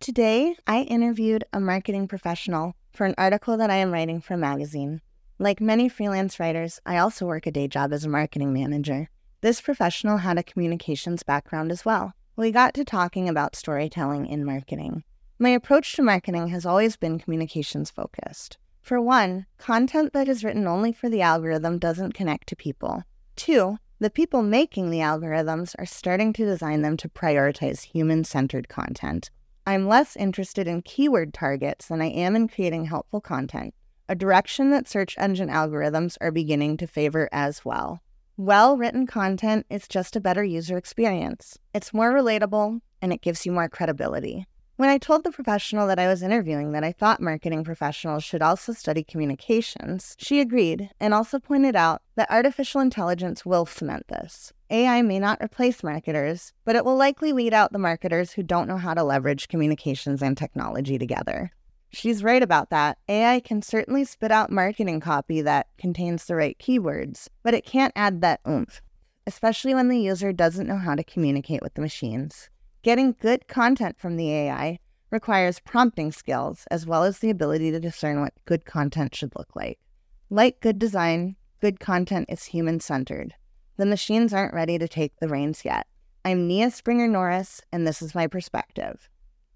Today, I interviewed a marketing professional for an article that I am writing for a magazine. Like many freelance writers, I also work a day job as a marketing manager. This professional had a communications background as well. We got to talking about storytelling in marketing. My approach to marketing has always been communications focused. For one, content that is written only for the algorithm doesn't connect to people. Two, the people making the algorithms are starting to design them to prioritize human centered content. I'm less interested in keyword targets than I am in creating helpful content, a direction that search engine algorithms are beginning to favor as well. Well written content is just a better user experience. It's more relatable and it gives you more credibility. When I told the professional that I was interviewing that I thought marketing professionals should also study communications, she agreed and also pointed out that artificial intelligence will cement this. AI may not replace marketers, but it will likely weed out the marketers who don't know how to leverage communications and technology together. She's right about that. AI can certainly spit out marketing copy that contains the right keywords, but it can't add that oomph, especially when the user doesn't know how to communicate with the machines. Getting good content from the AI requires prompting skills as well as the ability to discern what good content should look like. Like good design, good content is human centered. The machines aren't ready to take the reins yet. I'm Nia Springer Norris, and this is my perspective.